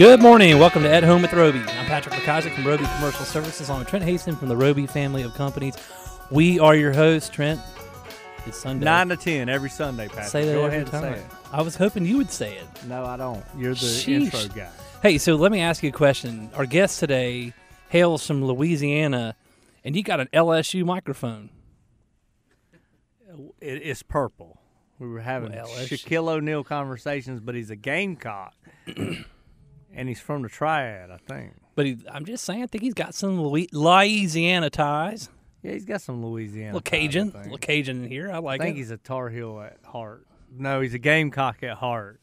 Good morning. Welcome to At Home with Roby. I'm Patrick McIsaac from Roby Commercial Services. I'm Trent Haston from the Roby family of companies. We are your hosts, Trent. It's Sunday. Nine to ten every Sunday, Patrick. Say that Go every ahead and say it. I was hoping you would say it. No, I don't. You're the Sheesh. intro guy. Hey, so let me ask you a question. Our guest today hails from Louisiana, and you got an LSU microphone. It, it's purple. We were having Well, Shaquille O'Neal conversations, but he's a Gamecock, and he's from the Triad, I think. But he, I'm just saying, I think he's got some Louisiana ties. Yeah, he's got some Louisiana. little Cajun, think. little Cajun in here. I like. I think it. he's a Tar Heel at heart. No, he's a Gamecock at heart.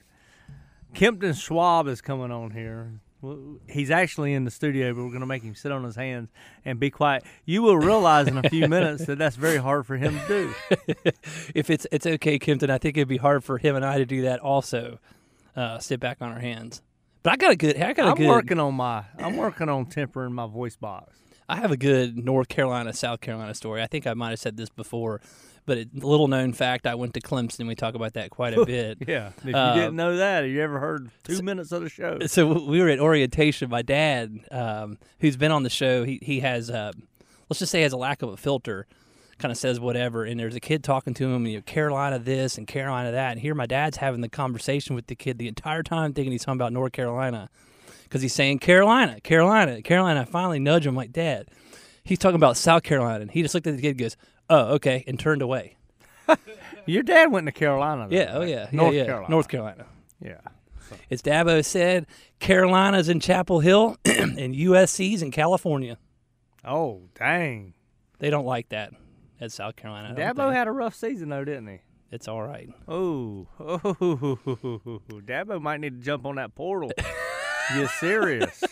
Kempton Schwab is coming on here. He's actually in the studio, but we're going to make him sit on his hands and be quiet. You will realize in a few minutes that that's very hard for him to do. if it's it's okay, Kempton, I think it'd be hard for him and I to do that also. Uh, sit back on our hands. But I got a good. I got a I'm good. working on my. I'm working on tempering my voice box. I have a good North Carolina, South Carolina story. I think I might have said this before, but it, little known fact: I went to Clemson. We talk about that quite a bit. Yeah. If you Uh, didn't know that, have you ever heard two minutes of the show? so we were at orientation. My dad, um, who's been on the show, he he has, uh, let's just say, has a lack of a filter. Kind of says whatever, and there's a kid talking to him, and, you know, Carolina this and Carolina that, and here my dad's having the conversation with the kid the entire time, thinking he's talking about North Carolina, because he's saying Carolina, Carolina, Carolina. I finally nudge him like, Dad, he's talking about South Carolina, and he just looked at the kid, and goes, "Oh, okay," and turned away. Your dad went to Carolina. though, Yeah, oh right? yeah, North yeah, yeah. Carolina. North Carolina. Yeah. As Dabo said, Carolina's in Chapel Hill, and USC's in California. Oh dang. They don't like that at South Carolina. Dabo had a rough season though, didn't he? it's all right. Oh, oh, Dabo might need to jump on that portal. you serious?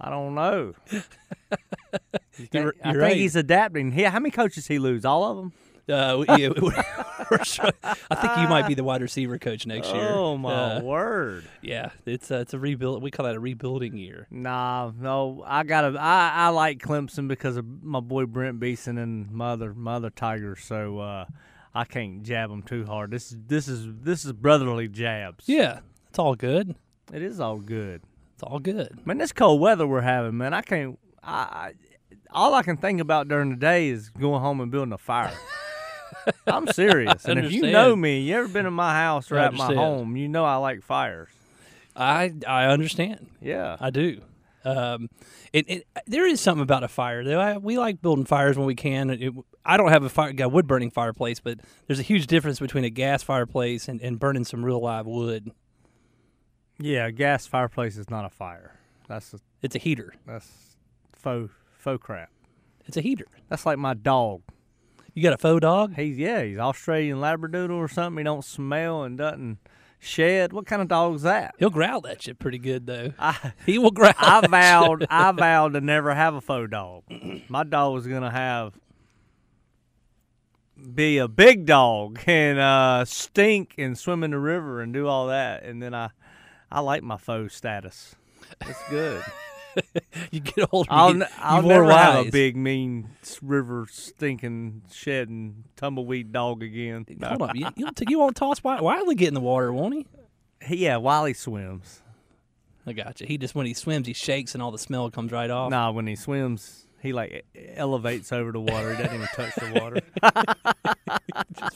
I don't know. Think- I you're think right. he's adapting. He, how many coaches he lose? All of them? Uh, yeah, I think you might be the wide receiver coach next year. Oh my Uh, word! yeah, it's a, it's a rebuild. We call that a rebuilding year. Nah, no, I gotta. I, I like Clemson because of my boy Brent Beeson and my other my other Tigers. So uh, I can't jab them too hard. This is this is this is brotherly jabs. Yeah, it's all good. it is all good. It's all good. Man, this cold weather we're having, man, I can't. I, I all I can think about during the day is going home and building a fire. I'm serious, and if you know me, you ever been in my house or I at my home, you know I like fires. I I understand. Yeah, I do. Um, it, it there is something about a fire though. I, we like building fires when we can. It, I don't have a fire, got wood burning fireplace, but there's a huge difference between a gas fireplace and, and burning some real live wood. yeah. A gas fireplace is not a fire. That's a, It's a heater. that's faux faux crap. It's a heater. That's like my dog. You got a faux dog? He's yeah, he's Australian Labradoodle or something. He don't smell and doesn't shed. What kind of dog's that? He'll growl that shit pretty good though. I He will growl. I vowed. I vowed to never have a faux dog. My dog was gonna have be a big dog and uh, stink and swim in the river and do all that. And then I I like my faux status. It's good. You get older. I'll you, I'll never have a big mean river stinking shedding tumbleweed dog again. Hold up. You, you, won't- you won't toss Wi- Wiley get in the water, won't he? Yeah, while he swims. I got you. He just when he swims, he shakes and all the smell comes right off. Nah, when he swims, he like elevates over the water. He doesn't even touch the water.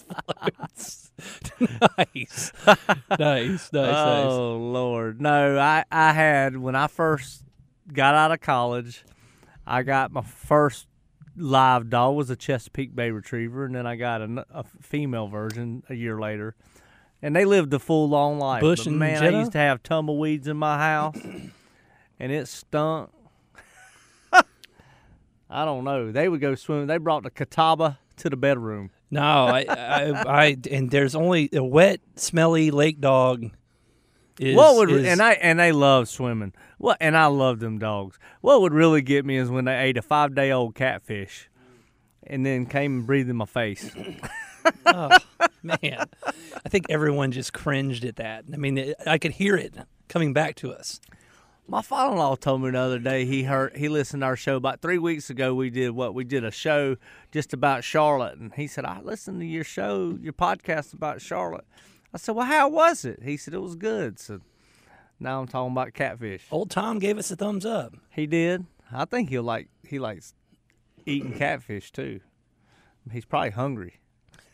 nice, nice, nice, nice. oh Lord, no! I I had when I first got out of college, I got my first live dog was a Chesapeake Bay Retriever, and then I got a female version a year later, and they lived a full long life. Bush but and man, Jetta? I used to have tumbleweeds in my house, and it stunk. I don't know. They would go swimming. They brought the Catawba to the bedroom. No, I, I, I, and there's only a wet, smelly lake dog. Is, what would is- and I and they love swimming. What and I love them dogs. What would really get me is when they ate a five day old catfish, and then came and breathed in my face. oh, man, I think everyone just cringed at that. I mean, it, I could hear it coming back to us. My father-in-law told me the other day he heard he listened to our show about three weeks ago. We did what we did a show just about Charlotte, and he said I listened to your show, your podcast about Charlotte. I said, well, how was it? He said it was good. So now I'm talking about catfish. Old Tom gave us a thumbs up. He did. I think he'll like he likes eating catfish too. He's probably hungry.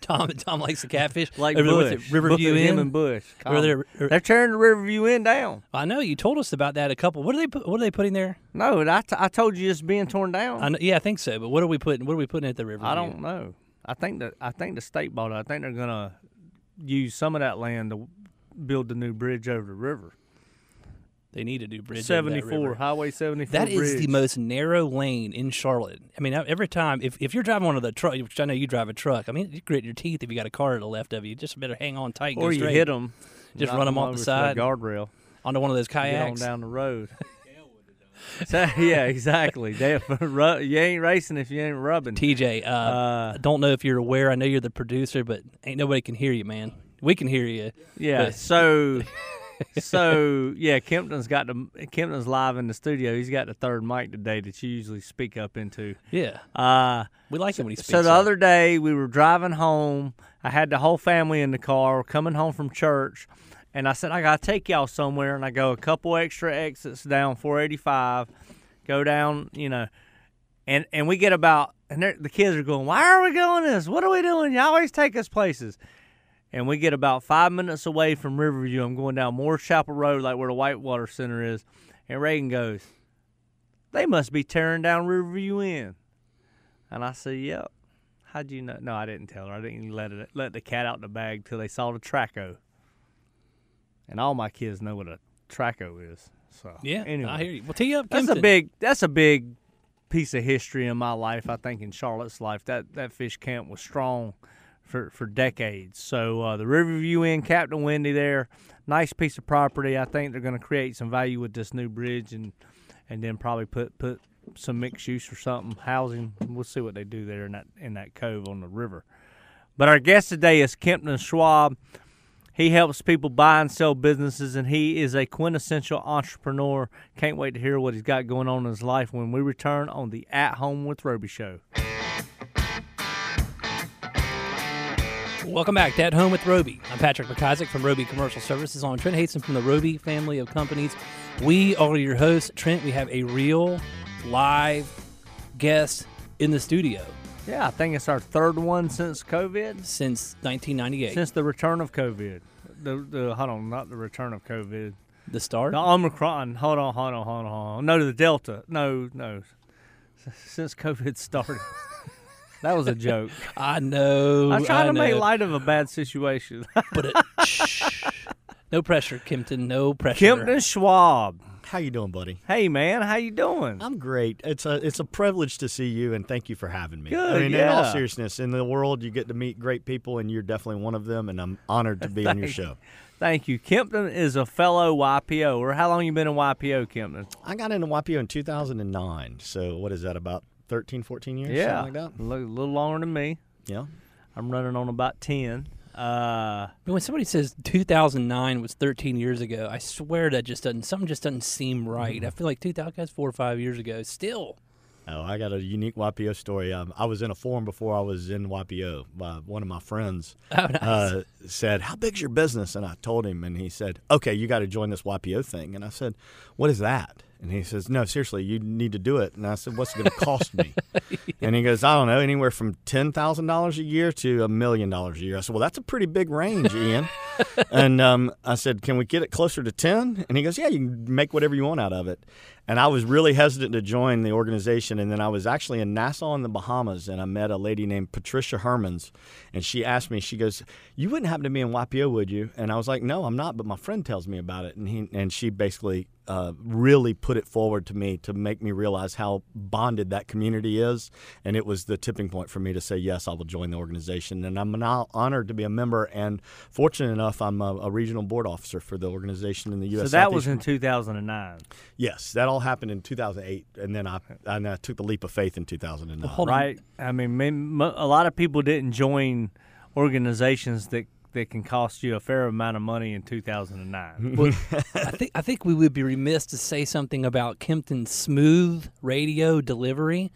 Tom Tom likes the catfish. Like Over Bush, the Riverview Bush, him Inn. and Bush. They're- They're tearing the Riverview Inn down. I know you told us about that a couple. What are they? put- What are they putting there? No, I, t- I told you it's being torn down. I know, yeah, I think so. But what are we putting? What are we putting at the Riverview? I don't know. I think that I think the state bought it. I think they're gonna use some of that land to build the new bridge over the river. They need a new bridge. Seventy four. Highway seventy four. That is the most narrow lane in Charlotte. I mean, every time if, if you're driving one of the truck, which I know you drive a truck. I mean, you grit your teeth if you got a car to the left of you. Just better hang on tight. and Or you straight hit them, Just run them off the side. guardrail. onto one of those Get on kayaks. down the road. so, yeah, exactly. They, ru- you ain't racing if you ain't rubbing. TJ, uh, Uh, I don't know if you're aware. I know you're the producer, but ain't nobody can hear you, man. We can hear you. Yeah. But- So, so yeah, Kempton's got the Kempton's live in the studio. He's got the third mic today that you usually speak up into. Yeah, Uh, we like it when he speaks. so the up. other day we were driving home. I had the whole family in the car. Coming home from church, and I said I gotta take y'all somewhere. And I go a couple extra exits down 485, go down, you know, and and we get about and the kids are going, why are we going this? What are we doing? You always take us places. And we get about five minutes away from Riverview. I'm going down Moore Chapel Road, like where the Whitewater Center is. And Reagan goes, They must be tearing down Riverview Inn. And I said, Yep. How'd you know? No, I didn't tell her. I didn't let it let the cat out the bag till they saw the trackhoe. And all my kids know what a trackhoe is. So yeah, anyway, I hear you. Well, tee up. that's a big that's a big piece of history in my life. I think in Charlotte's life that that fish camp was strong for for decades. So uh, the Riverview Inn, Captain Wendy there, nice piece of property. I think they're going to create some value with this new bridge and and then probably put put some mixed use or something housing. We'll see what they do there in that in that cove on the river. But our guest today is Kempton Schwab. He helps people buy and sell businesses, and he is a quintessential entrepreneur. Can't wait to hear what he's got going on in his life when we return on the At Home with Roby show. Welcome back to At Home with Roby. I'm Patrick McIsaac from Roby Commercial Services on Trent Haston from the Roby family of companies. We are your hosts. Trent, we have a real live guest in the studio Yeah, I think it's our third one since COVID, since 1998. since the return of COVID. The, the hold on, not the return of COVID. the start? The Omicron. Hold on, hold on, hold on, hold on. No, the Delta. No, no. Since COVID started. that was a joke. I know. I'm trying I to make light of a bad situation. But it, shh. no pressure, Kempton. No pressure. Kempton Schwab. How you doing, buddy? Hey man, how you doing? I'm great. It's a it's a privilege to see you, and thank you for having me. Good, I mean, in all seriousness, in the world, you get to meet great people, and you're definitely one of them. And I'm honored to be on your show. Thank you. Kempton is a fellow YPO. Or how long you been in YPO, Kempton? I got into YPO in 2009. So what is that? About 13, 14 years? Yeah, something like a that. little, little longer than me. Yeah. I'm running on about ten. Uh, when somebody says 2009 was 13 years ago, I swear that just doesn't. Something just doesn't seem right. I feel like 2000 that's four or five years ago. Still, Oh, I got a unique YPO story. Um, I was in a forum before I was in YPO. Uh, one of my friends Oh, nice. uh, said, "How big's your business?" And I told him, and he said, "Okay, you got to join this YPO thing." And I said, "What is that?" And he says, "No, seriously, you need to do it." And I said, "What's it going to cost me?" And he goes, "I don't know, anywhere from ten thousand dollars a year to a million dollars a year." I said, "Well, that's a pretty big range, Ian." and um, I said, "Can we get it closer to 10? And he goes, "Yeah, you can make whatever you want out of it." And I was really hesitant to join the organization. And then I was actually in Nassau in the Bahamas, and I met a lady named Patricia Hermans, and she asked me, she goes, "You wouldn't happen to be in YPO, would you?" And I was like, "No, I'm not," but my friend tells me about it, and he and she basically uh, really put it forward to me to make me realize how bonded that community is, and it was the tipping point for me to say yes, I will join the organization, and I'm now honored to be a member, and fortunate enough, I'm a, a regional board officer for the organization in the U.S. So that was in 2009, Yes, that all happened in 2008, and then I and I took the leap of faith in 2009. Well, hold on. right? I mean, may- mo- a lot of people didn't join organizations that that can cost you a fair amount of money in 2009. Well, I think I think we would be remiss to say something about Kempton's smooth radio delivery.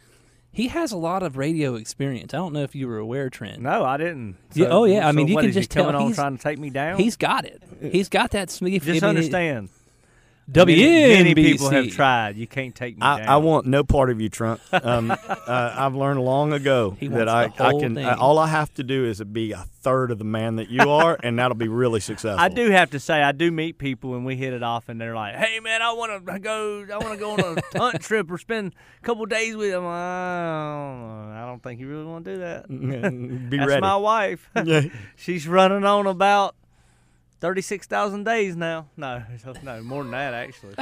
He has a lot of radio experience. I don't know if you were aware, Trent. no, I didn't. Yeah, oh, yeah, I so mean, you what, can is he just tell coming on he's- trying to take me down. He's got it. He's got that smooth. just understand. WNBC. Many, people have tried. You can't take me I, down. I want no part of you, Trump. Um, uh, I've learned long ago He that wants I, the I whole can. thing. Uh, all I have to do is be a third of the man that you are, and that'll be really successful. I do have to say, I do meet people and we hit it off, and they're like, "Hey, man, I want to go. I want to go on a hunt trip or spend a couple days with them." I don't, know. I don't think you really want to do that. be That's ready. my wife. Yeah. She's running on about thirty-six thousand days now. No, no, more than that actually.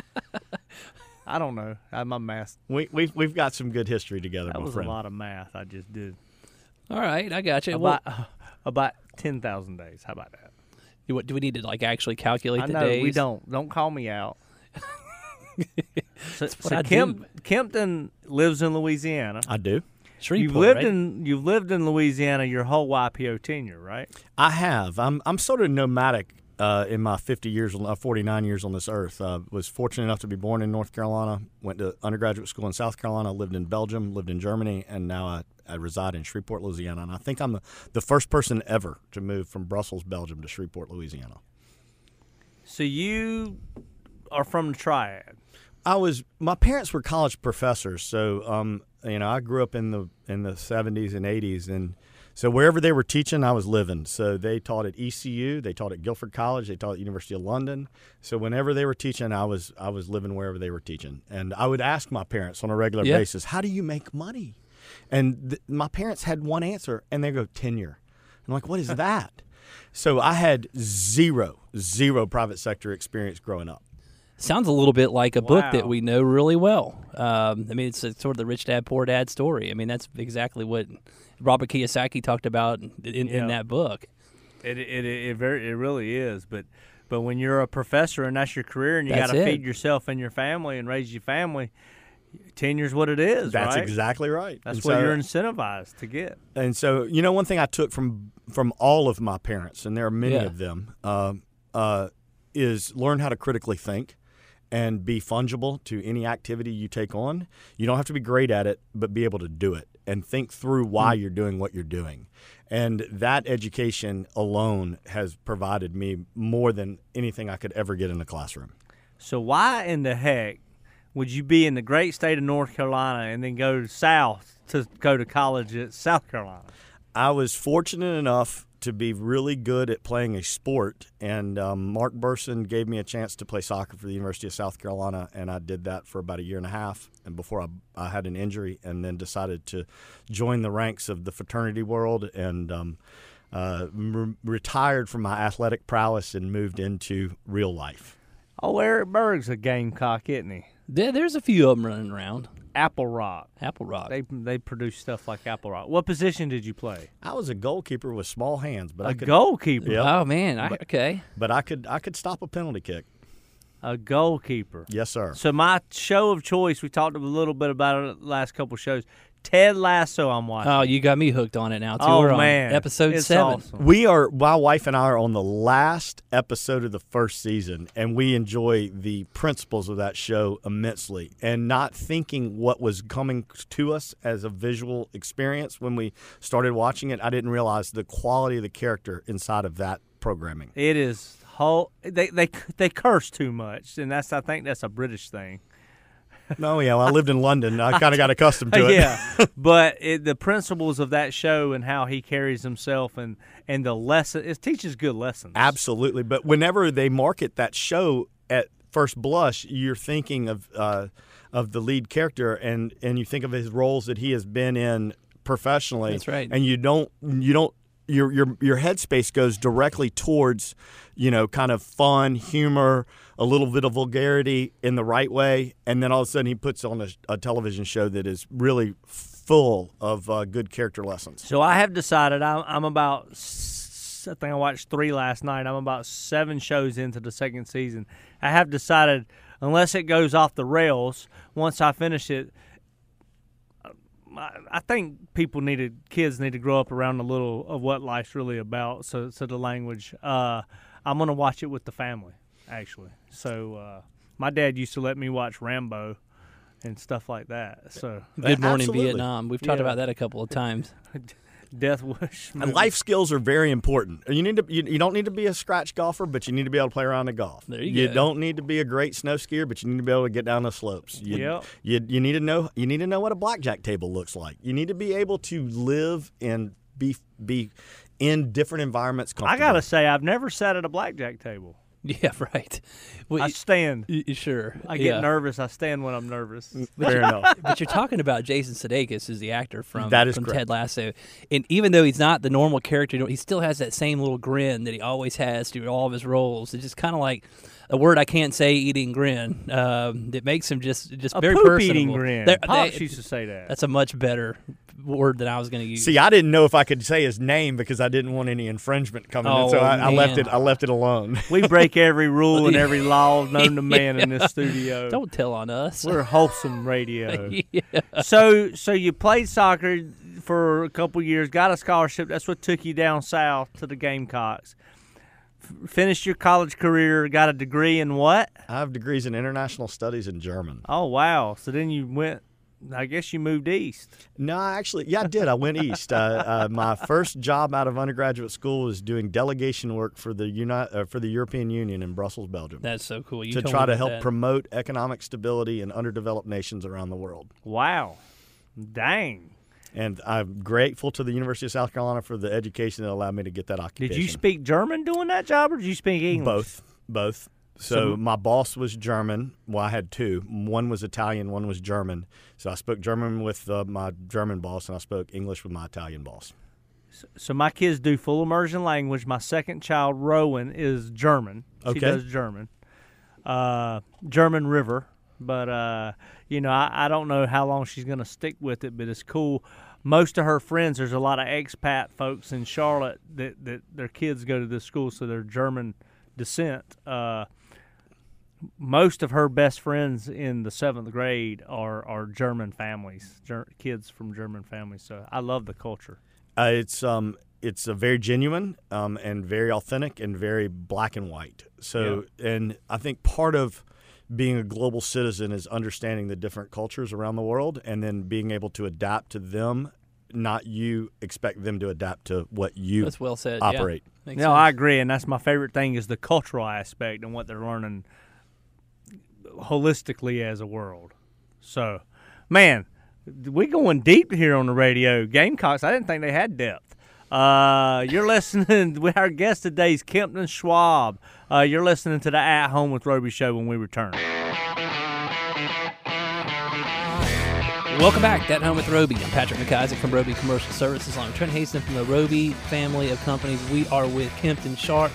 I don't know. I, my math. We, we've we've got some good history together, That my was friend. a lot of math I just did. All right, I got you. Well, About uh, about ten thousand days. How about that? do we- do we need to like actually calculate I the know days? we don't. Don't call me out. so what so I Kemp. Kempton lives in Louisiana. I do. Shreveport, You've lived right? in you've lived in Louisiana your whole YPO tenure, right? I have. I'm I'm sort of nomadic uh, in my 50 years, uh, 49 years on this earth. Uh, was fortunate enough to be born in North Carolina. Went to undergraduate school in South Carolina. Lived in Belgium. Lived in Germany, and now I, I reside in Shreveport, Louisiana. And I think I'm the, the first person ever to move from Brussels, Belgium, to Shreveport, Louisiana. So you are from the Triad. I was my parents were college professors, so um, you know I grew up in the in the seventies and eighties, and so wherever they were teaching, I was living. So they taught at ECU, they taught at Guilford College, they taught at University of London. So whenever they were teaching, I was I was living wherever they were teaching, and I would ask my parents on a regular Yeah. basis, "How do you make money?" And th- my parents had one answer, and they go tenure. I'm like, "What is that?" so I had zero zero private sector experience growing up. Sounds a little bit like a book that we know really well. Um, I mean, it's a, sort of the rich dad poor dad story. I mean, that's exactly what Robert Kiyosaki talked about in, in, Yeah. in that book. It it, it it very it really is, but but when you're a professor and that's your career and you got to feed yourself and your family and raise your family, tenure's what it is. That's right? exactly right. That's And what so- you're incentivized to get. And so, you know, one thing I took from from all of my parents, and there are many Yeah. of them, um, uh, is learn how to critically think and be fungible to any activity you take on. You don't have to be great at it, but be able to do it and think through why hmm. you're doing what you're doing. And that education alone has provided me more than anything I could ever get in a classroom. So why in the heck would you be in the great state of North Carolina and then go south to go to college at South Carolina? I was fortunate enough to be really good at playing a sport, and um, Mark Berson gave me a chance to play soccer for the University of South Carolina, and I did that for about a year and a half. And before I, I had an injury, and then decided to join the ranks of the fraternity world, and um, uh, re- retired from my athletic prowess and moved into real life. Oh, Eric Berg's a gamecock, isn't he? There, there's a few of them running around. Apple Rock. Apple Rock. They they produce stuff like Apple Rock. What position did you play? I was a goalkeeper with small hands, but I A could, goalkeeper. Yep. Oh man, I, okay. but I could, I could stop a penalty kick. A goalkeeper. Yes, sir. So my show of choice, we talked a little bit about it last couple shows. Ted Lasso, I'm watching. Oh, you got me hooked on it now too. Oh, We're on man, episode It's seven. awesome. We are, my wife and I are on the last episode of the first season, and we enjoy the principles of that show immensely. And not thinking what was coming to us as a visual experience when we started watching it, I didn't realize the quality of the character inside of that programming. It is whole. They they they curse too much, and that's I think that's a British thing. Oh, yeah, well, I lived in London. I kind of got accustomed to it. yeah, but it, the principles of that show and how he carries himself and and the lesson it teaches good lessons. Absolutely. But whenever they market that show at first blush, you're thinking of uh, of the lead character, and and you think of his roles that he has been in professionally. That's right. And you don't you don't your your your headspace goes directly towards you know kind of fun humor a little bit of vulgarity in the right way and then all of a sudden he puts on a, a television show that is really full of uh, good character lessons So I have decided I'm, I'm about. I think I watched three last night. I'm about seven shows into the second season. I have decided, unless it goes off the rails, once I finish it, I, think people need to, kids need to grow up around a little of what life's really about. So, so the language. Uh, I'm gonna watch it with the family, actually. So, uh, my dad used to let me watch Rambo and stuff like that. So, Good Morning Absolutely. Vietnam. We've talked Yeah. about that a couple of times. Death Wish. and life skills are very important you need to you, you don't need to be a scratch golfer but you need to be able to play around the golf There you go. don't need to be a great snow skier but you need to be able to get down the slopes you, Yep. you, you need to know you need to know what a blackjack table looks like you need to be able to live and be be in different environments I gotta say, I've never sat at a blackjack table. Yeah, right. Well, I y- stand. y- y- sure. I get yeah. nervous. I stand when I'm nervous. Fair enough. But you're talking about Jason Sudeikis, who's the actor from, That is from correct. Ted Lasso, and even though he's not the normal character, he still has that same little grin that he always has through all of his roles. It's just kind of like a word I can't say, eating grin. Um, that makes him just just A very poop personable. eating grin. There- Pops they- used to say that. that's a much better word than I was going to use. See, I didn't know if I could say his name because I didn't want any infringement coming in, so Oh, I, I left it. I left it alone. we break every rule and every law known to man in this studio. Don't tell on us. We're wholesome radio. yeah. so, so you played soccer for a couple years, got a scholarship. That's what took you down south to the Gamecocks. F- finished your college career, got a degree in what? I have degrees in international studies in German. Oh wow! So then you went. I guess you moved east. No, actually, yeah, I did. I went east. Uh, uh, my first job out of undergraduate school was doing delegation work for the Uni- uh, for the European Union in Brussels, Belgium, That's so cool. You to try to help that. promote economic stability in underdeveloped nations around the world. Wow, dang! And I'm grateful to the University of South Carolina for the education that allowed me to get that occupation. Did you speak German doing that job, or did you speak English? Both, both. So, So- my boss was German. Well, I had two. One was Italian, one was German. So I spoke German with uh, my German boss, and I spoke English with my Italian boss. So my kids do full immersion language. My second child, Rowan, is German. She Okay. does German. Uh, German River. But, uh, you know, I, I don't know how long she's going to stick with it, but it's cool. Most of her friends, there's a lot of expat folks in Charlotte that, that their kids go to this school, so they're German descent. Uh, most of her best friends in the seventh grade are, are German families, ger- kids from German families. So I love the culture. Uh, it's um, it's a very genuine um, and very authentic and very black and white. So, and I think part of being a global citizen is understanding the different cultures around the world and then being able to adapt to them. Not you expect them to adapt to what you That's well said. operate. Makes No, sense. I agree, and that's my favorite thing is the cultural aspect and what they're learning holistically as a world. So, man, we going deep here on the radio. Gamecocks, I didn't think they had depth. Uh, you're listening. with Our guest today is Kempton Schwab. Uh, you're listening to the At Home with Roby show when we return. Welcome back. That home with Roby. I'm Patrick McIsaac from Roby Commercial Services. I'm Trent Haston from the Roby family of companies. We are with Kempton Sharp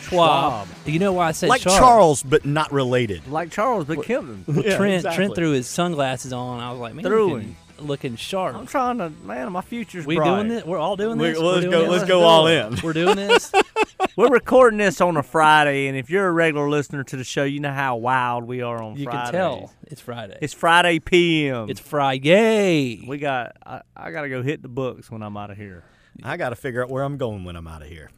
Schwab. Schwab. You know why I said like Sharp? Charles, but not related. Like Charles, but Kempton. Well, Yeah, Trent exactly. Trent threw his sunglasses on. I was like, man, Threw looking, looking sharp. I'm trying to, man, my future's we bright. doing this? We're all doing We- this. let's We're go- doing let's go all in. We're doing this. We're recording this on a Friday, and if you're a regular listener to the show, you know how wild we are on Friday. you Fridays. can tell it's Friday. It's Friday PM. It's Friday. we got. I, I got to go hit the books when I'm out of here. I got to figure out where I'm going when I'm out of here.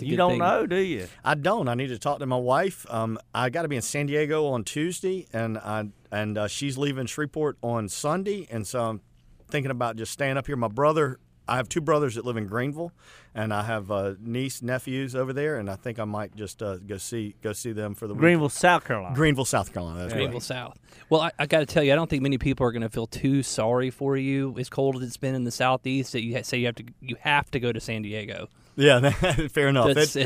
It's a You good don't thing. know, do you? I don't. I need to talk to my wife. Um, I got to be in San Diego on Tuesday, and I and uh, she's leaving Shreveport on Sunday, and so I'm thinking about just staying up here. My brother, I have two brothers that live in Greenville, and I have uh, niece nephews over there, and I think I might just uh, go see go see them for the week. Greenville, South Carolina. Greenville, South Carolina. That's Greenville right. South. Well, I, I got to tell you, I don't think many people are going to feel too sorry for you. As cold as it's been in the southeast, that you say you have to you have to go to San Diego. Yeah, fair enough. That's,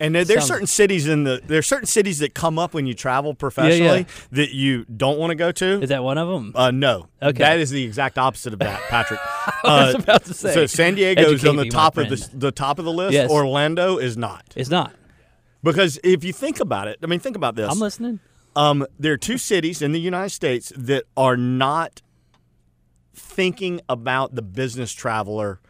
and there, there's certain cities in the there's certain cities that come up when you travel professionally that you don't want to go to. Is that one of them? Uh, no. Okay. That is the exact opposite of that, Patrick. I was Uh, about to say. So San Diego is on the top of the the top of the list. Yes. Orlando is not It's not. because if you think about it, I mean, think about this. I'm listening. Um, there are two cities in the United States that are not thinking about the business traveler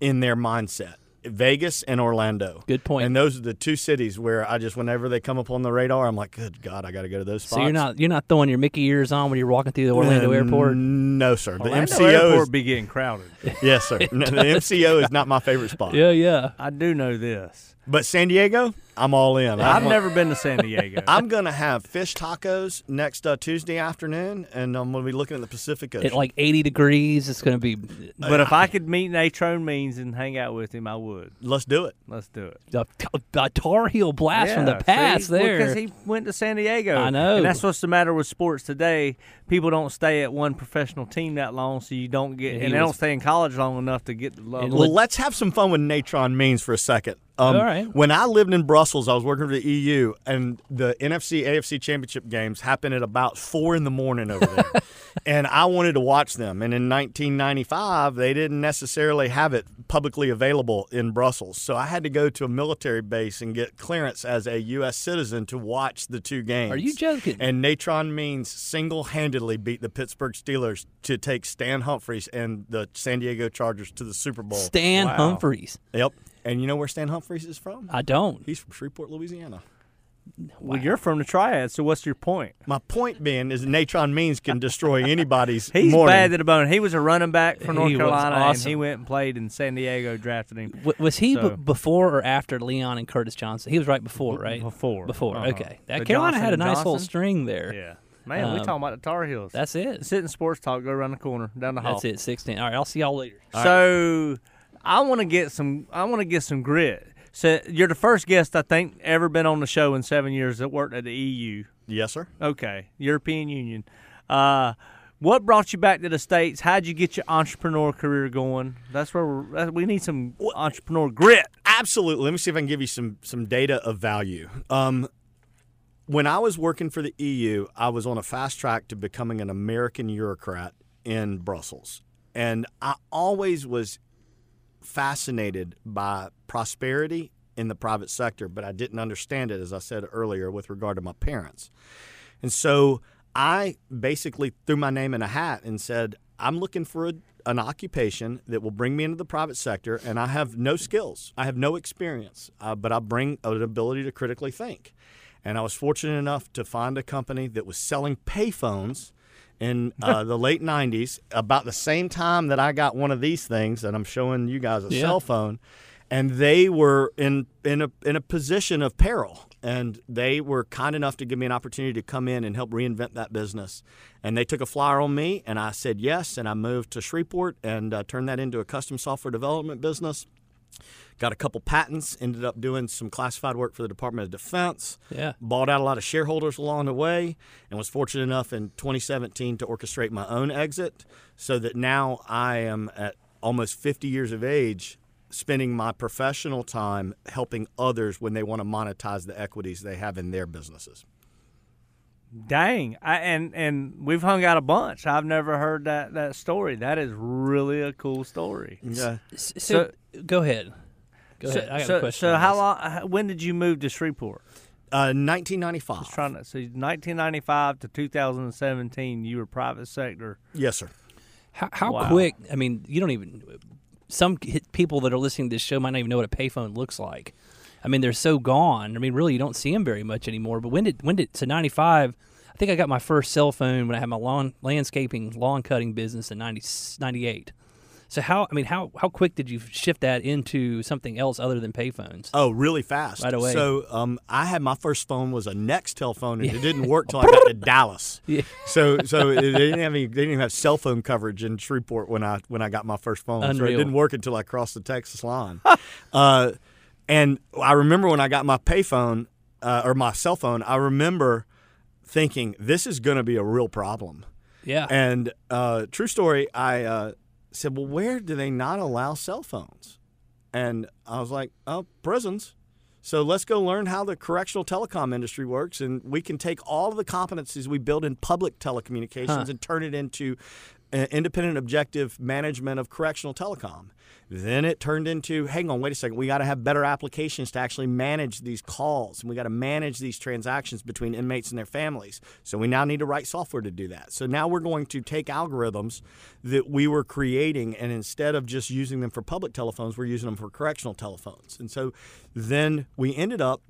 in their mindset. Vegas and Orlando. Good point. And those are the two cities where I just, whenever they come up on the radar, I'm like, good God, I got to go to those spots. So you're not you're not throwing your Mickey ears on when you're walking through the Orlando Uh, airport. No, sir. The Orlando MCO Airport is be getting crowded. yes, sir. No, the MCO is not my favorite spot. Yeah, yeah. I do know this. But San Diego, I'm all in. I I've never been to San Diego. I'm gonna have fish tacos next uh, Tuesday afternoon, and I'm gonna be looking at the Pacific Ocean. At like 80 degrees, it's going to be but if I could meet Natron Means and hang out with him, I would. Let's do it. Let's do it. a, a Tar Heel blast from the Yeah, past see? Well, there. because he went to San Diego. I know. and that's what's the matter with sports today. People don't stay at one professional team that long, so you don't get, He and they was- don't stay in college long enough to get the love. Well, let's have some fun with Natron Means for a second. Um, All right. When I lived in Brussels, I was working for the EU, and the NFC AFC Championship games happened at about four in the morning over there, and I wanted to watch them. And in 1995, they didn't necessarily have it publicly available in Brussels, so I had to go to a military base and get clearance as a U.S. citizen to watch the two games. Are you joking? And Natron Means single-handedly beat the Pittsburgh Steelers to take Stan Humphries and the San Diego Chargers to the Super Bowl. Stan Wow. Humphries. Yep. And you know where Stan Humphries is from? I don't. He's from Shreveport, Louisiana. well, you're from the Triad, so what's your point? My point being is Natron Means can destroy anybody's He's morning. bad to the bone. He was a running back for North He was Carolina, and he went and played in San Diego. Drafted him W- was he So- b- before or after Leon and Curtis Johnson? He was right before, right? before. Before. Uh-huh. Okay. That Carolina Johnson had a nice little Johnson? string there. Yeah, man, we Um, talking about the Tar Heels. That's it. Sit in sports talk. Go around the corner, down the hall. That's it. 16. All right. I'll see y'all later. So I want to get some. I want to get some grit. So you're the first guest I think ever been on the show in seven years that worked at the EU. Yes, sir. Okay, European Union. Uh, what brought you back to the states? How'd you get your entrepreneur career going? That's where we're, we need some entrepreneur grit. Absolutely. Let me see if I can give you some some data of value. Um, when I was working for the EU, I was on a fast track to becoming an American bureaucrat in Brussels, and I always was fascinated by prosperity in the private sector, but I didn't understand it, as I said earlier, with regard to my parents. And so I basically threw my name in a hat and said, I'm looking for a, an occupation that will bring me into the private sector, and I have no skills, I have no experience, uh, but I bring an ability to critically think. And I was fortunate enough to find a company that was selling payphones in uh, the late 90s, about the same time that I got one of these things, and I'm showing you guys a Yeah. cell phone and they were in in a in a position of peril and they were kind enough to give me an opportunity to come in and help reinvent that business and they took a flyer on me and I said yes and I moved to Shreveport and uh, turned that into a custom software development business got a couple patents ended up doing some classified work for the Department of Defense Yeah. bought out a lot of shareholders along the way and was fortunate enough in 2017 to orchestrate my own exit so that now I am at almost 50 years of age spending my professional time helping others when they want to monetize the equities they have in their businesses. Dang, I, and and we've hung out a bunch. I've never heard that that story. That is really a cool story. Yeah. S- So, go ahead. Go So, ahead. I got so, a question. so how long? When did you move to Shreveport? Uh, 1995. Trying to so 1995 to 2017, you were private sector. Yes, sir. How, how Wow. quick? I mean, you don't even. Some people that are listening to this show might not even know what a payphone looks like. I mean, they're so gone. I mean, really, you don't see them very much anymore. But when did when did so ninety five? I think I got my first cell phone when I had my lawn landscaping lawn cutting business in 90, 98. So how I mean how how quick did you shift that into something else other than payphones? Oh, really fast. Right away. So um, I had my first phone was a Nextel phone, and it didn't work till I got to Dallas. Yeah. So so they didn't have any, they didn't even have cell phone coverage in Shreveport when I when I got my first phone. So it didn't work until I crossed the Texas line. uh, and I remember when I got my payphone uh, or my cell phone, I remember thinking this is going to be a real problem. Yeah. And uh, true story, I uh, said, "Well, where do they not allow cell phones?" And I was like, oh, prisons. So let's go learn how the correctional telecom industry works, and we can take all of the competencies we build in public telecommunications and turn it into independent, objective management of correctional telecom. Then it turned into, hang on, wait a second, we got to have better applications to actually manage these calls, and we got to manage these transactions between inmates and their families. So we now need to write software to do that. So now we're going to take algorithms that we were creating, and instead of just using them for public telephones, we're using them for correctional telephones. And so then we ended up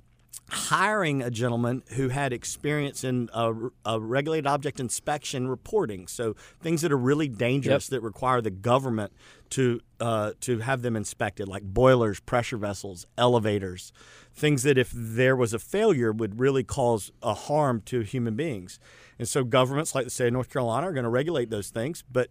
hiring a gentleman who had experience in a, a, regulated object inspection reporting. So things that are really dangerous yep. that require the government to uh, to have them inspected, like boilers, pressure vessels, elevators, things that if there was a failure would really cause a harm to human beings. And so governments like the state of North Carolina are going to regulate those things, but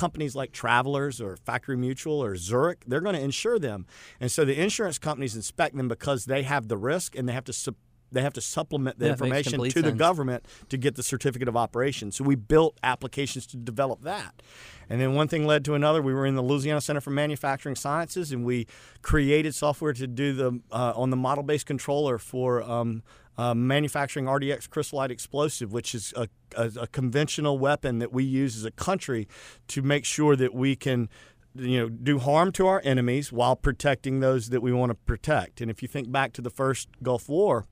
companies like Travelers or Factory Mutual or Zurich, they're going to insure them. And so the insurance companies inspect them because they have the risk and they have to su- they have to supplement the Yeah, information to sense. the government to get the certificate of operation. So we built applications to develop that. And then one thing led to another. We were in the Louisiana Center for Manufacturing Sciences, and we created software to do the uh, on the model-based controller for um, uh, manufacturing RDX crystallite explosive, which is a, a, a conventional weapon that we use as a country to make sure that we can you know do harm to our enemies while protecting those that we want to protect. And if you think back to the first Gulf War,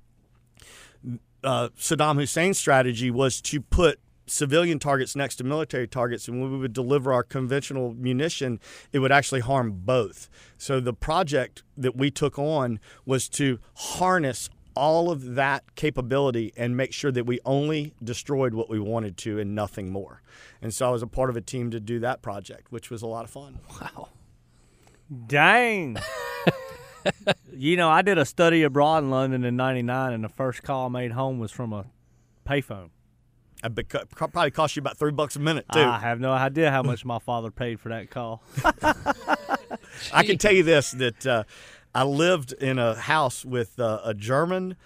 uh, Saddam Hussein's strategy was to put civilian targets next to military targets, and when we would deliver our conventional munition, it would actually harm both. So the project that we took on was to harness all of that capability and make sure that we only destroyed what we wanted to and nothing more. And so I was a part of a team to do that project, which was a lot of fun. Wow. Dang. you know, I did a study abroad in London in '99, and the first call I made home was from a payphone. I beca- probably cost you about three bucks a minute too. I have no idea how much my father paid for that call. I can tell you this that uh, I lived in a house with uh, a German,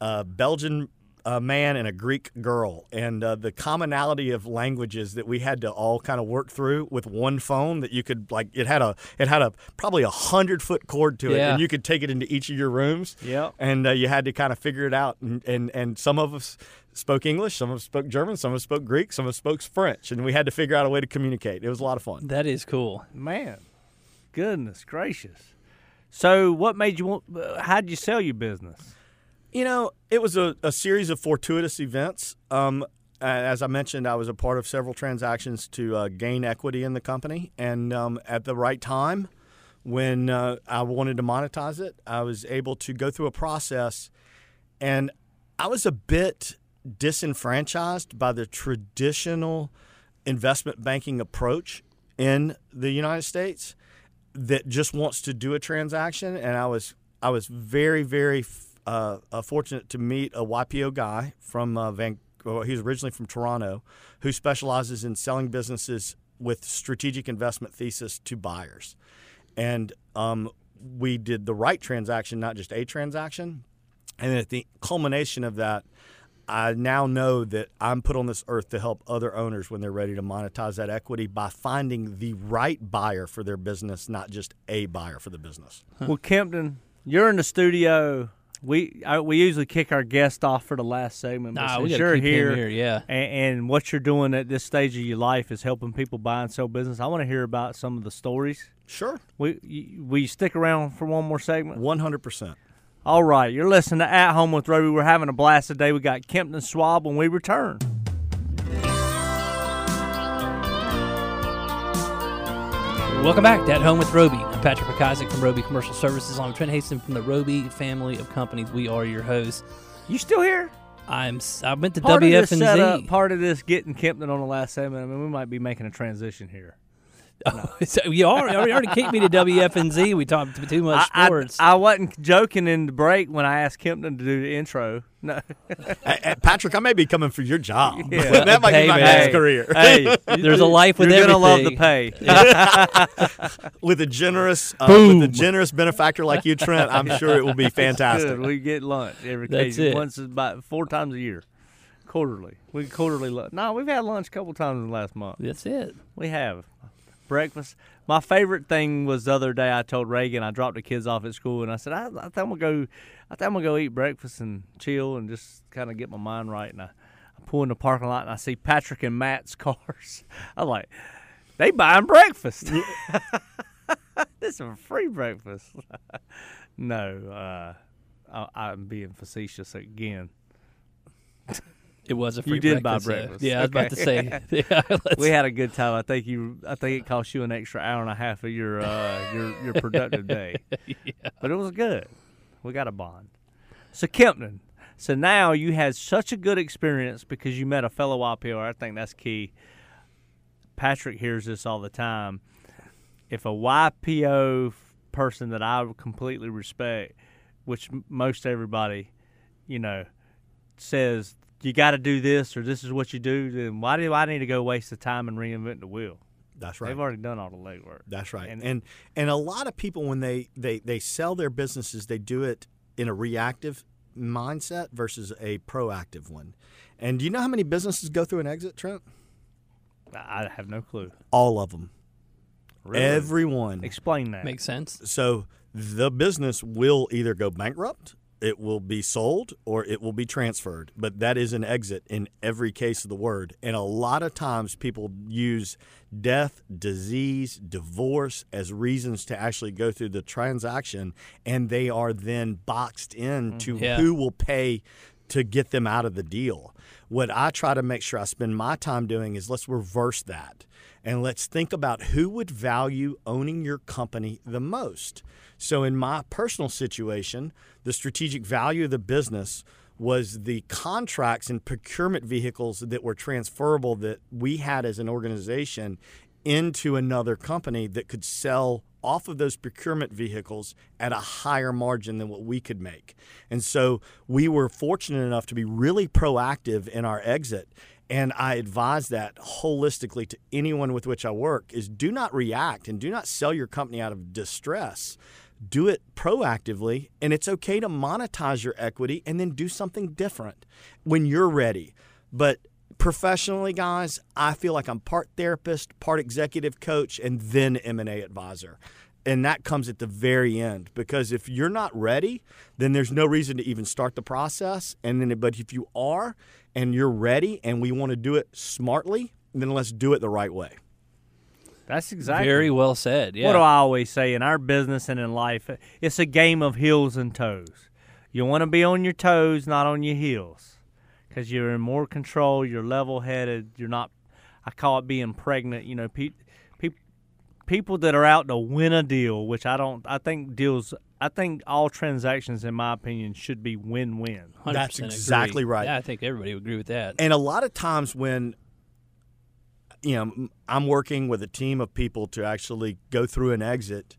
uh, Belgian uh, man, and a Greek girl, and uh, the commonality of languages that we had to all kind of work through with one phone that you could like it had a it had a probably a hundred foot cord to it, Yeah. and you could take it into each of your rooms. Yep. and uh, you had to kind of figure it out, and, and and some of us spoke English, some of us spoke German, some of us spoke Greek, some of us spoke French, and we had to figure out a way to communicate. It was a lot of fun. That is cool. Man, goodness gracious. So, what made you want? Uh, how'd you sell your business? You know, it was a, a series of fortuitous events. Um, as I mentioned, I was a part of several transactions to uh, gain equity in the company, and um, at the right time, when uh, I wanted to monetize it, I was able to go through a process, and I was a bit disenfranchised by the traditional investment banking approach in the United States that just wants to do a transaction, and I was I was very very uh, uh, fortunate to meet a YPO guy from uh, Van. Well, he was originally from Toronto, who specializes in selling businesses with strategic investment thesis to buyers, and um, we did the right transaction, not just a transaction. And at the culmination of that, I now know that I'm put on this earth to help other owners when they're ready to monetize that equity by finding the right buyer for their business, not just a buyer for the business. Well, Kempton, you're in the studio. We I, we usually kick our guest off for the last segment. but Nah, we gotta you're keep here, here, yeah. and, and what you're doing at this stage of your life is helping people buy and sell business. I want to hear about some of the stories. Sure. We you, will you stick around for one more segment? 100%. All right, you're listening to At Home with Roby. We're having a blast today. We got Kempton Schwab when we return. Welcome back to At Home with Roby. I'm Patrick McIsaac from Roby Commercial Services. I'm Trent Hastings from the Roby family of companies. We are your hosts. You still here? I'm I went to Part WFNZ. part of this getting Kempton on the last segment. I mean, we might be making a transition here. so you already, already already kicked me to WFNZ. We talked too much sports. I, I wasn't joking in the break when I asked Kempton to do the intro. No, Hey, hey, Patrick, I may be coming for your job. Yeah. that might Hey, be my man. next career. hey, There's a life with you're gonna love the pay. with a generous, uh, with a generous benefactor like you, Trent, I'm sure it will be fantastic. We get lunch every That's occasion. it. Once about four times a year, quarterly. We quarterly lunch. No, we've had lunch a couple times in the last month. That's it. We have. Breakfast. My favorite thing was the other day. I told Reagan I dropped the kids off at school, and I said I, I think I'm gonna go. I think I'm gonna go eat breakfast and chill and just kind of get my mind right. And I, I pull in the parking lot and I see Patrick and Matt's cars. I'm like, they buying breakfast. this is a free breakfast. no, uh, I, I'm being facetious again. It was a free You did buy breakfast. uh, breakfast. yeah, I was about to say. Yeah, we had a good time. I think you. I think it cost you an extra hour and a half of your uh, your your productive day. But it was good. We got a bond. So Kempton. So now you had such a good experience because you met a fellow YPO. I think that's key. Patrick hears this all the time. If a YPO person that I completely respect, which most everybody, you know, says you got to do this or this is what you do, then why do I need to go waste the time and reinvent the wheel? That's right. They've already done all the legwork. That's right. And- And, and a lot of people when they, they they sell their businesses, they do it in a reactive mindset versus a proactive one. And do you know how many businesses go through an exit, Trent? I I have no clue. All of them. Really? Everyone. Explain that. Makes sense. So the business will either go bankrupt, it will be sold, or it will be transferred. But that is an exit in every case of the word. And a lot of times people use death, disease, divorce as reasons to actually go through the transaction, and they are then boxed into mm-hmm. Yeah. who will pay to get them out of the deal. What I try to make sure I spend my time doing is let's reverse that and let's think about who would value owning your company the most. So, in my personal situation, the strategic value of the business was the contracts and procurement vehicles that were transferable that we had as an organization into another company that could sell off of those procurement vehicles at a higher margin than what we could make. And so we were fortunate enough to be really proactive in our exit. And I advise that holistically to anyone with which I work is do not react and do not sell your company out of distress. Do it proactively, and it's okay to monetize your equity and then do something different when you're ready. But professionally guys i feel like i'm part therapist part executive coach and then m&a advisor and that comes at the very end because if you're not ready then there's no reason to even start the process and then but if you are and you're ready and we want to do it smartly then let's do it the right way That's exactly Very well said. Yeah. What do I always say in our business and in life? It's a game of heels and toes. You want to be on your toes, not on your heels, because you're in more control. You're level-headed. You're not. I call it being pregnant. You know, pe- pe- people that are out to win a deal, which I don't. I think deals. I think all transactions, in my opinion, should be win-win. 100% That's agree. exactly right. Yeah, I think everybody would agree with that. And a lot of times when you know I'm working with a team of people to actually go through an exit,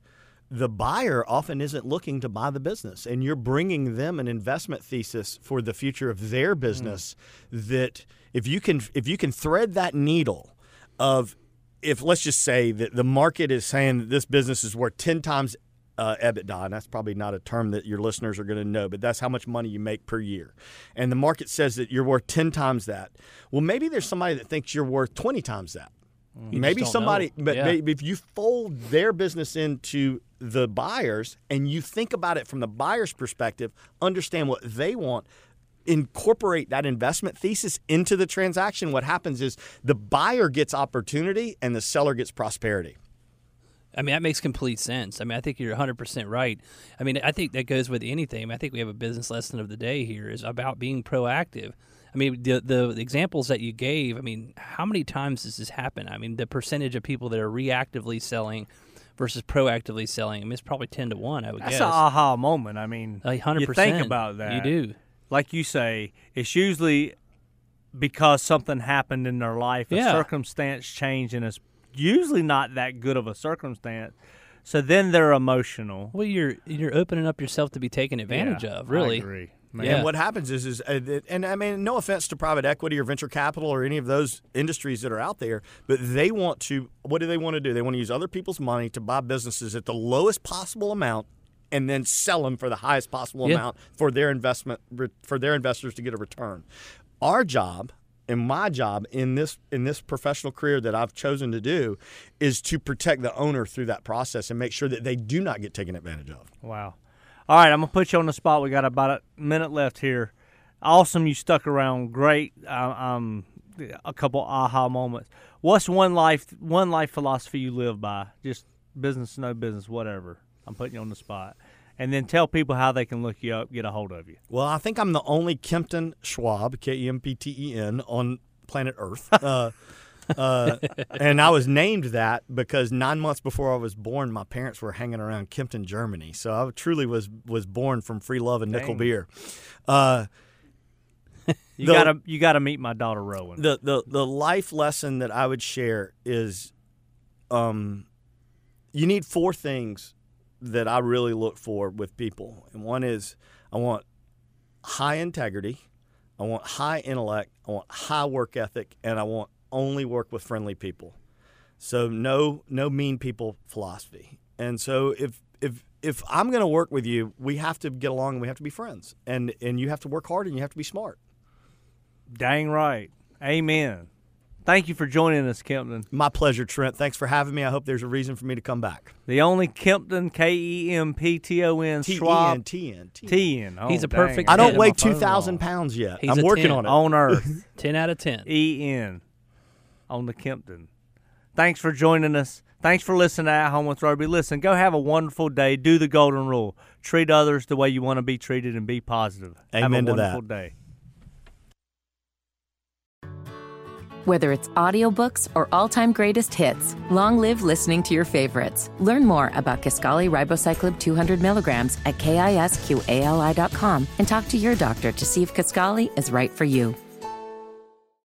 the buyer often isn't looking to buy the business and you're bringing them an investment thesis for the future of their business that if you can if you can thread that needle of if let's just say that the market is saying that this business is worth 10 times uh, EBITDA, and that's probably not a term that your listeners are going to know, but that's how much money you make per year. And the market says that you're worth 10 times that. Well, maybe there's somebody that thinks you're worth 20 times that. You maybe somebody, know. but Yeah. maybe if you fold their business into the buyers and you think about it from the buyer's perspective, understand what they want, incorporate that investment thesis into the transaction, what happens is the buyer gets opportunity and the seller gets prosperity. I mean, that makes complete sense. I mean, I think you're 100% right. I mean, I think that goes with anything. I, mean, I think we have a business lesson of the day here is about being proactive. I mean, the, the examples that you gave, I mean, how many times does this happen? I mean, the percentage of people that are reactively selling versus proactively selling, mean, it's probably 10 to 1, I would That's guess. an aha moment. I mean, 100%. you think about that. You do. like you say, it's usually because something happened in their life, a Yeah. circumstance changed, and it's usually not that good of a circumstance. So then they're emotional. Well, you're you're opening up yourself to be taken advantage Yeah, of, really. I agree. Man. Yeah. And what happens is, is uh, and I mean, no offense to private equity or venture capital or any of those industries that are out there, but they want to. What do they want to do? They want to use other people's money to buy businesses at the lowest possible amount, and then sell them for the highest possible Yeah. amount for their investment for their investors to get a return. Our job and my job in this in this professional career that I've chosen to do is to protect the owner through that process and make sure that they do not get taken advantage of. Wow. All right, I'm gonna put you on the spot. We got about a minute left here. Awesome, you stuck around. Great. Uh, um, a couple aha moments. What's one life one life philosophy you live by? Just business, no business, whatever. I'm putting you on the spot. And then tell people how they can look you up, get a hold of you. Well, I think I'm the only Kempton Schwab, K E M P T E N, on planet Earth. Uh, uh, and I was named that because nine months before I was born, my parents were hanging around Kempten, Germany. So I truly was was born from free love and nickel beer. Uh, You The- gotta you gotta meet my daughter Rowan. the the the life lesson that I would share is, um, you need four things that I really look for with people, and one is I want high integrity, I want high intellect, I want high work ethic, and I want only work with friendly people. So no no mean people philosophy. And so if if if I'm going to work with you, we have to get along and we have to be friends. And and you have to work hard and you have to be smart. Dang right. Amen. Thank you for joining us, Kempton. My pleasure, Trent. Thanks for having me. I hope there's a reason for me to come back. The only Kempton K E M P T O N T Schwab N T N T N. T N. Oh, He's a perfect I don't weigh two thousand pounds yet. He's I'm a working 10. on it. on Earth. Ten out of ten. E N on the Kempton. Thanks for joining us. Thanks for listening to At Home with Roby. Listen, go have a wonderful day. Do the golden rule. Treat others the way you want to be treated and be positive. have Amen a to that. wonderful day. Whether it's audiobooks or all-time greatest hits, long live listening to your favorites. Learn more about Kisqali Ribociclib 200 milligrams at kisqali.com and talk to your doctor to see if Kisqali is right for you.